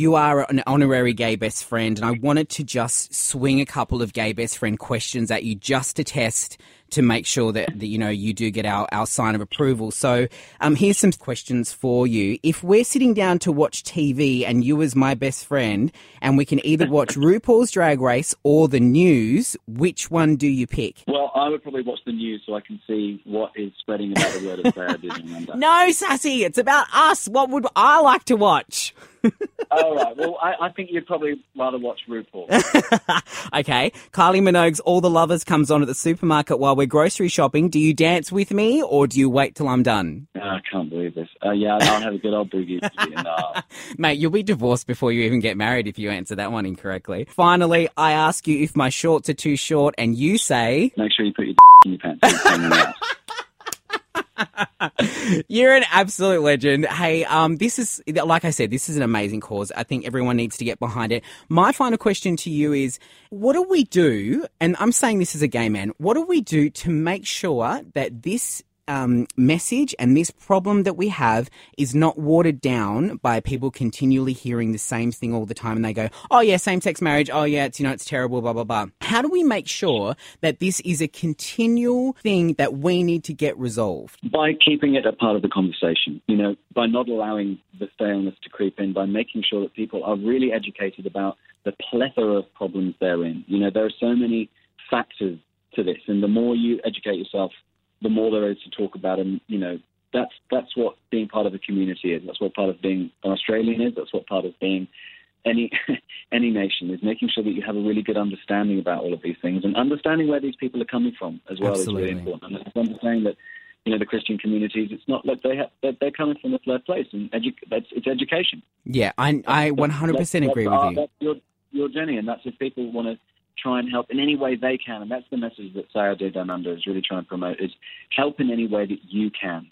You are an honorary gay best friend, and I wanted to just swing a couple of gay best friend questions at you just to test to make sure that, that you know you do get our, our sign of approval. So um, here's some questions for you. If we're sitting down to watch TV and you as my best friend, and we can either watch RuPaul's Drag Race or the news, which one do you pick? Well, I would probably watch the news so I can see what is spreading about the word of Sarah Disney. No, Sassy, it's about us. What would I like to watch? All right. Well, I, I, think you'd probably rather watch RuPaul. okay. Kylie Minogue's All the Lovers comes on at the supermarket while we're grocery shopping. Do you dance with me or do you wait till I'm done? Oh, I can't believe this. Uh, yeah, I'll have a good old boogie. Mate, you'll be divorced before you even get married if you answer that one incorrectly. Finally, I ask you if my shorts are too short and you say... Make sure you put your in your pants. You're an absolute legend. Hey, um, this is, like I said, this is an amazing cause. I think everyone needs to get behind it. My final question to you is, what do we do? And I'm saying this as a gay man. What do we do to make sure that this um, message and this problem that we have is not watered down by people continually hearing the same thing all the time and they go, oh yeah, same sex marriage. Oh yeah, it's, you know, it's terrible, blah, blah, blah. How do we make sure that this is a continual thing that we need to get resolved? By keeping it a part of the conversation, you know, by not allowing the staleness to creep in, by making sure that people are really educated about the plethora of problems therein. You know, there are so many factors to this, and the more you educate yourself the more there is to talk about. And you know, that's that's what being part of a community is. That's what part of being an Australian is. That's what part of being any any nation is making sure that you have a really good understanding about all of these things and understanding where these people are coming from as well Absolutely. is really important. And understanding that you know the Christian communities, it's not like they have they're, they're coming from a third place, and edu- that's it's education. Yeah, I I 100 percent agree with you. That's your your journey, and that's if people want to try and help in any way they can. And that's the message that Sayar Down Under is really trying to promote is help in any way that you can.